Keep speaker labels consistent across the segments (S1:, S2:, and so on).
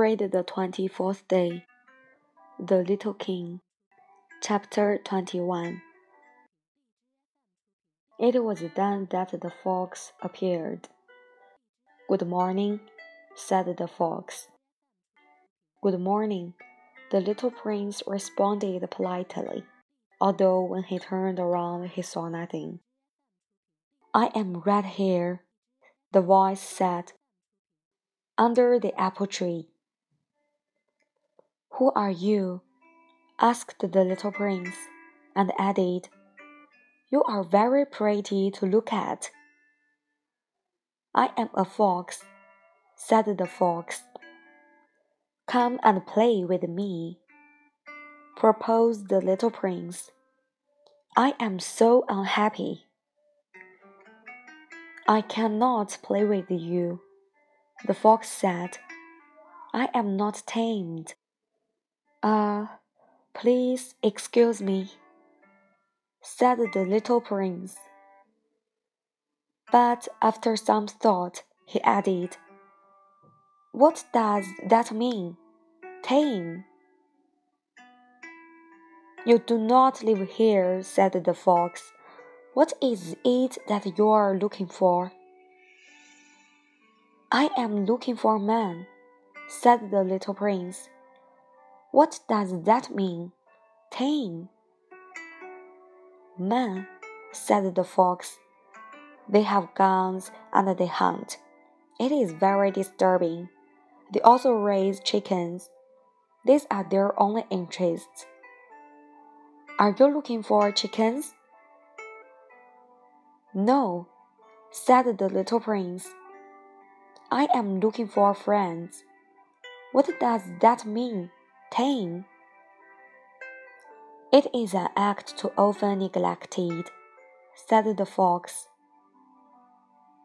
S1: Read the twenty fourth day. The Little King. Chapter 21 It was then that the fox appeared. Good morning, said the fox. Good morning, the little prince responded politely, although when he turned around he saw nothing. I am right here, the voice said, under the apple tree. Who are you? asked the little prince, and added, You are very pretty to look at. I am a fox, said the fox. Come and play with me, proposed the little prince. I am so unhappy. I cannot play with you, the fox said. I am not tamed. Ah, uh, please excuse me, said the little prince. But after some thought, he added, What does that mean? Tame. You do not live here, said the fox. What is it that you are looking for? I am looking for a man, said the little prince. What does that mean? Tame. Man, said the fox. They have guns and they hunt. It is very disturbing. They also raise chickens. These are their only interests. Are you looking for chickens? No, said the little prince. I am looking for friends. What does that mean? Tame. It is an act too often neglected, said the fox.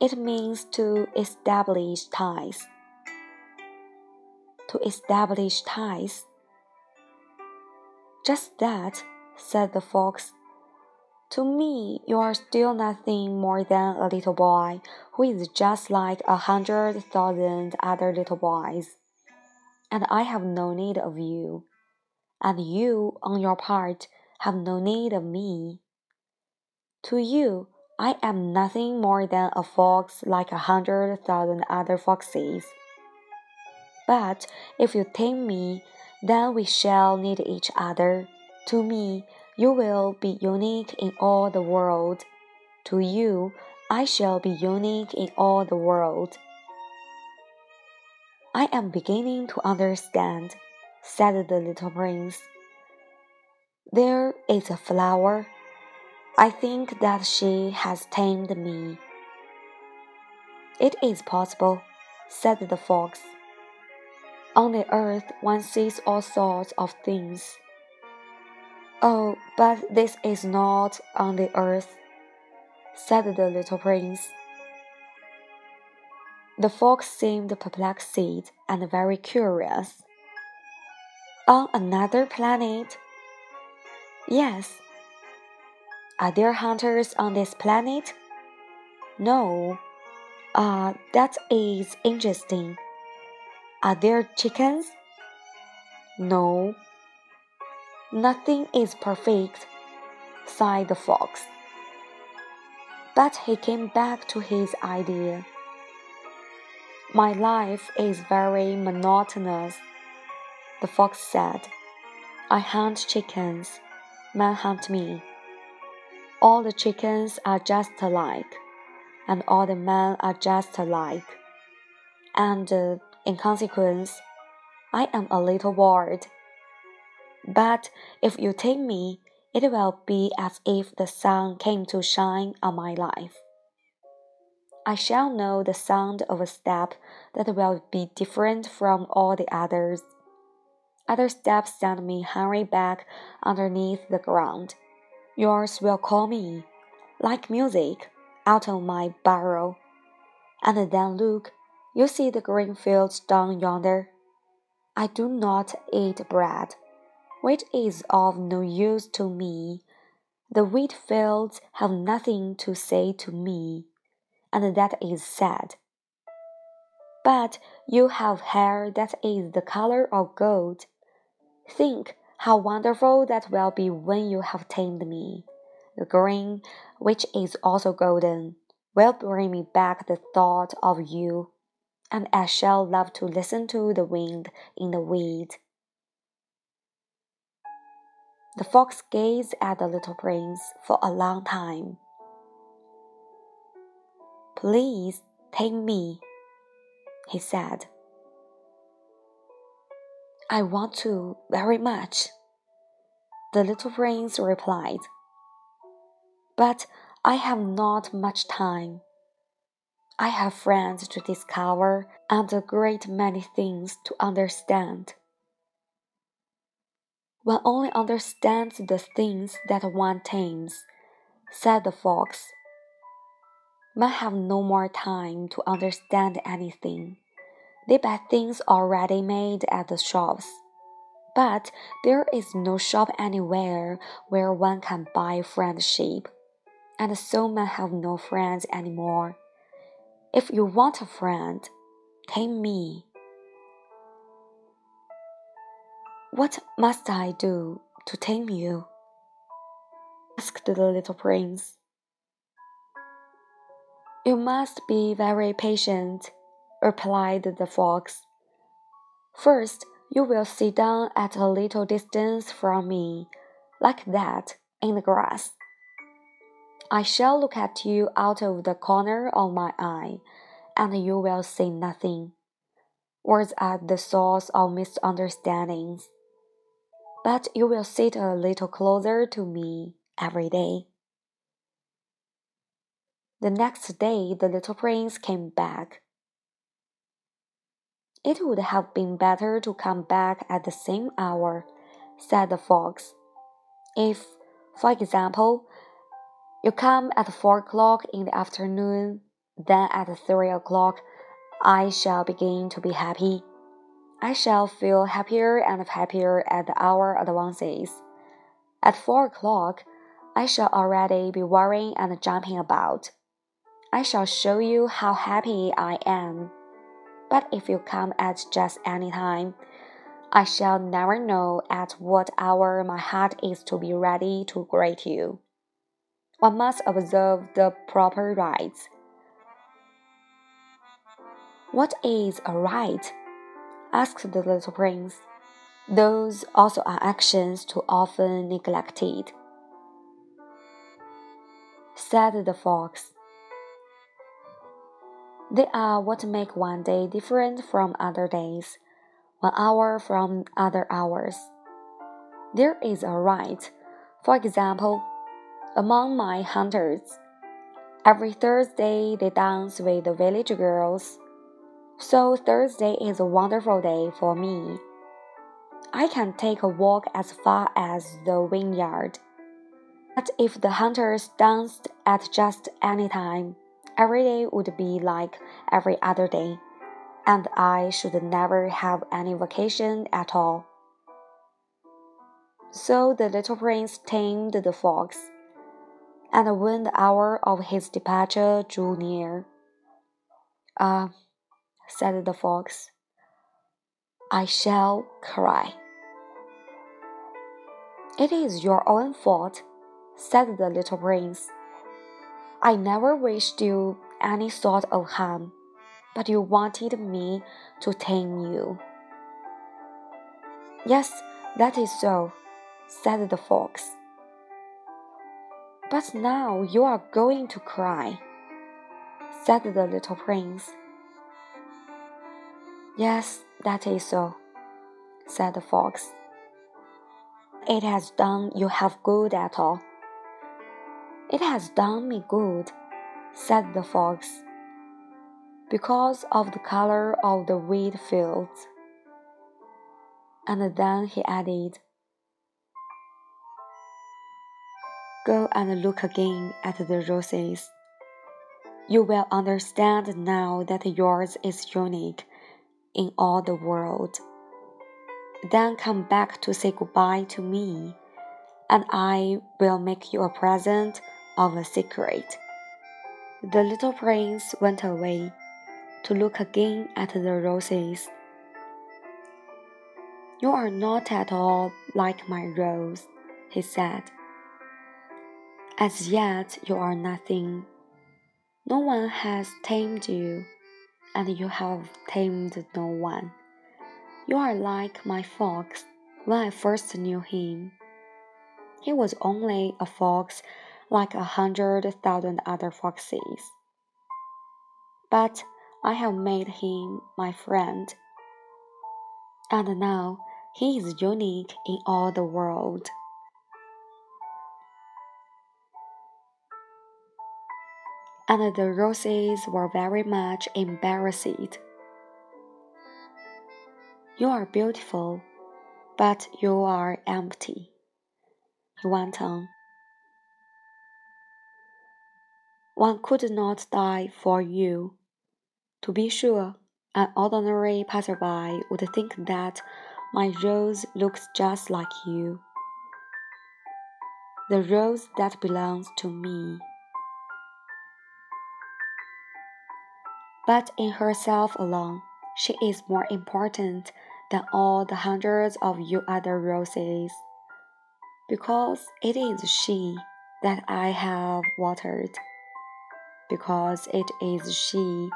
S1: It means to establish ties. To establish ties. Just that, said the fox. To me, you are still nothing more than a little boy who is just like a hundred thousand other little boys and I have no need of you, and you, on your part, have no need of me. To you, I am nothing more than a fox like a hundred thousand other foxes. But if you tame me, then we shall need each other. To me, you will be unique in all the world. To you, I shall be unique in all the world. I am beginning to understand, said the little prince. There is a flower. I think that she has tamed me. It is possible, said the fox. On the earth one sees all sorts of things. Oh, but this is not on the earth, said the little prince. The fox seemed perplexed and very curious. On another planet? Yes. Are there hunters on this planet? No. Ah, uh, that is interesting. Are there chickens? No. Nothing is perfect, sighed the fox. But he came back to his idea. My life is very monotonous, the fox said. I hunt chickens, men hunt me. All the chickens are just alike, and all the men are just alike. And uh, in consequence, I am a little bored. But if you take me, it will be as if the sun came to shine on my life. I shall know the sound of a step that will be different from all the others. Other steps send me hurrying back underneath the ground. Yours will call me, like music, out of my burrow. And then look, you see the green fields down yonder. I do not eat bread, which is of no use to me. The wheat fields have nothing to say to me and that is sad. But you have hair that is the color of gold. Think how wonderful that will be when you have tamed me. The green, which is also golden, will bring me back the thought of you, and I shall love to listen to the wind in the weed. The fox gazed at the little prince for a long time. Please take me, he said. I want to very much, the little prince replied. But I have not much time. I have friends to discover and a great many things to understand. One only understands the things that one tames, said the fox. Men have no more time to understand anything. They buy things already made at the shops. But there is no shop anywhere where one can buy friendship, and so men have no friends anymore. If you want a friend, take me. What must I do to tame you? asked the little prince. You must be very patient, replied the fox. First, you will sit down at a little distance from me, like that, in the grass. I shall look at you out of the corner of my eye, and you will say nothing. Words are the source of misunderstandings but you will sit a little closer to me every day. The next day, the little prince came back. It would have been better to come back at the same hour, said the fox. If, for example, you come at four o'clock in the afternoon, then at three o'clock I shall begin to be happy. I shall feel happier and happier as the hour advances. At four o'clock, I shall already be worrying and jumping about. I shall show you how happy I am. But if you come at just any time, I shall never know at what hour my heart is to be ready to greet you. One must observe the proper rites. What is a rite? asked the little prince. Those also are actions too often neglected, said the fox. They are what make one day different from other days, one hour from other hours. There is a rite, for example, among my hunters. Every Thursday they dance with the village girls so Thursday is a wonderful day for me. I can take a walk as far as the vineyard. But if the hunters danced at just any time, every day would be like every other day, and I should never have any vacation at all. So the little prince tamed the fox, and when the hour of his departure drew near, ah, uh, said the fox. I shall cry. It is your own fault, said the little prince. I never wished you any sort of harm, but you wanted me to tame you. Yes, that is so, said the fox. But now you are going to cry, said the little prince. Yes, that is so, said the fox. It has done you have good at all. It has done me good, said the fox, because of the color of the wheat fields. And then he added, Go and look again at the roses. You will understand now that yours is unique in all the world. Then come back to say goodbye to me, and I will make you a present of a secret. The little prince went away, to look again at the roses. You are not at all like my rose, he said. As yet, you are nothing. No one has tamed you, and you have tamed no one. You are like my fox when I first knew him. He was only a fox like a hundred thousand other foxes. But I have made him my friend. And now he is unique in all the world. And the roses were very much embarrassed. You are beautiful, but you are empty, he went on. One could not die for you. To be sure, an ordinary passerby would think that my rose looks just like you. The rose that belongs to me. But in herself alone, she is more important than all the hundreds of you other roses, because it is she that I have watered, because it is she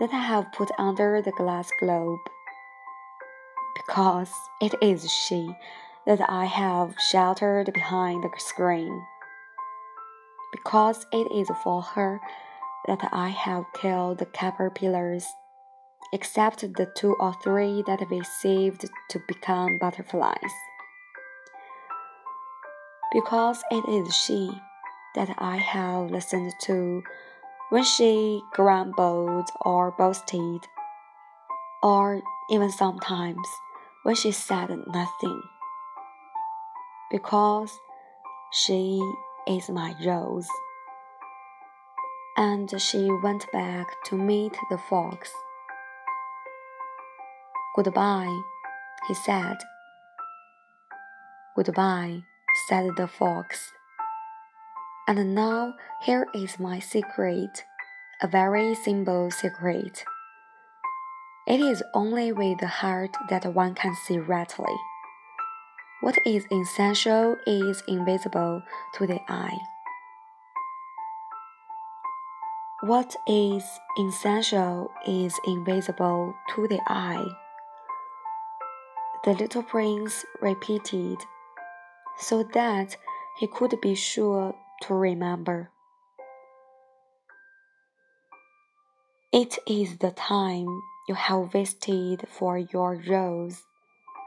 S1: that I have put under the glass globe, because it is she that I have sheltered behind the screen, because it is for her that I have killed the caterpillars except the two or three that we saved to become butterflies. Because it is she that I have listened to when she grumbled or boasted, or even sometimes when she said nothing. Because she is my rose. And she went back to meet the fox. Goodbye, he said. Goodbye, said the fox. And now here is my secret, a very simple secret. It is only with the heart that one can see rightly. What is essential is invisible to the eye. What is essential is invisible to the eye the little prince repeated, so that he could be sure to remember. It is the time you have wasted for your rose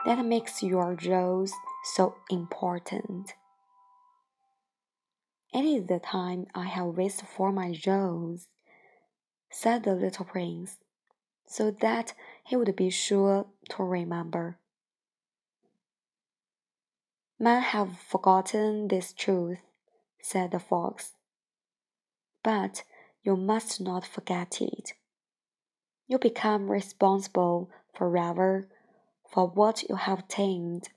S1: that makes your rose so important. It is the time I have wasted for my rose, said the little prince, so that he would be sure to remember. Men have forgotten this truth, said the fox. But you must not forget it. You become responsible forever for what you have tamed,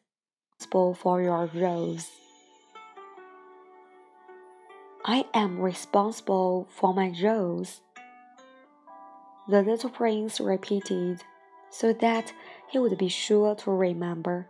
S1: responsible for your rose. I am responsible for my rose. The little prince repeated, so that he would be sure to remember.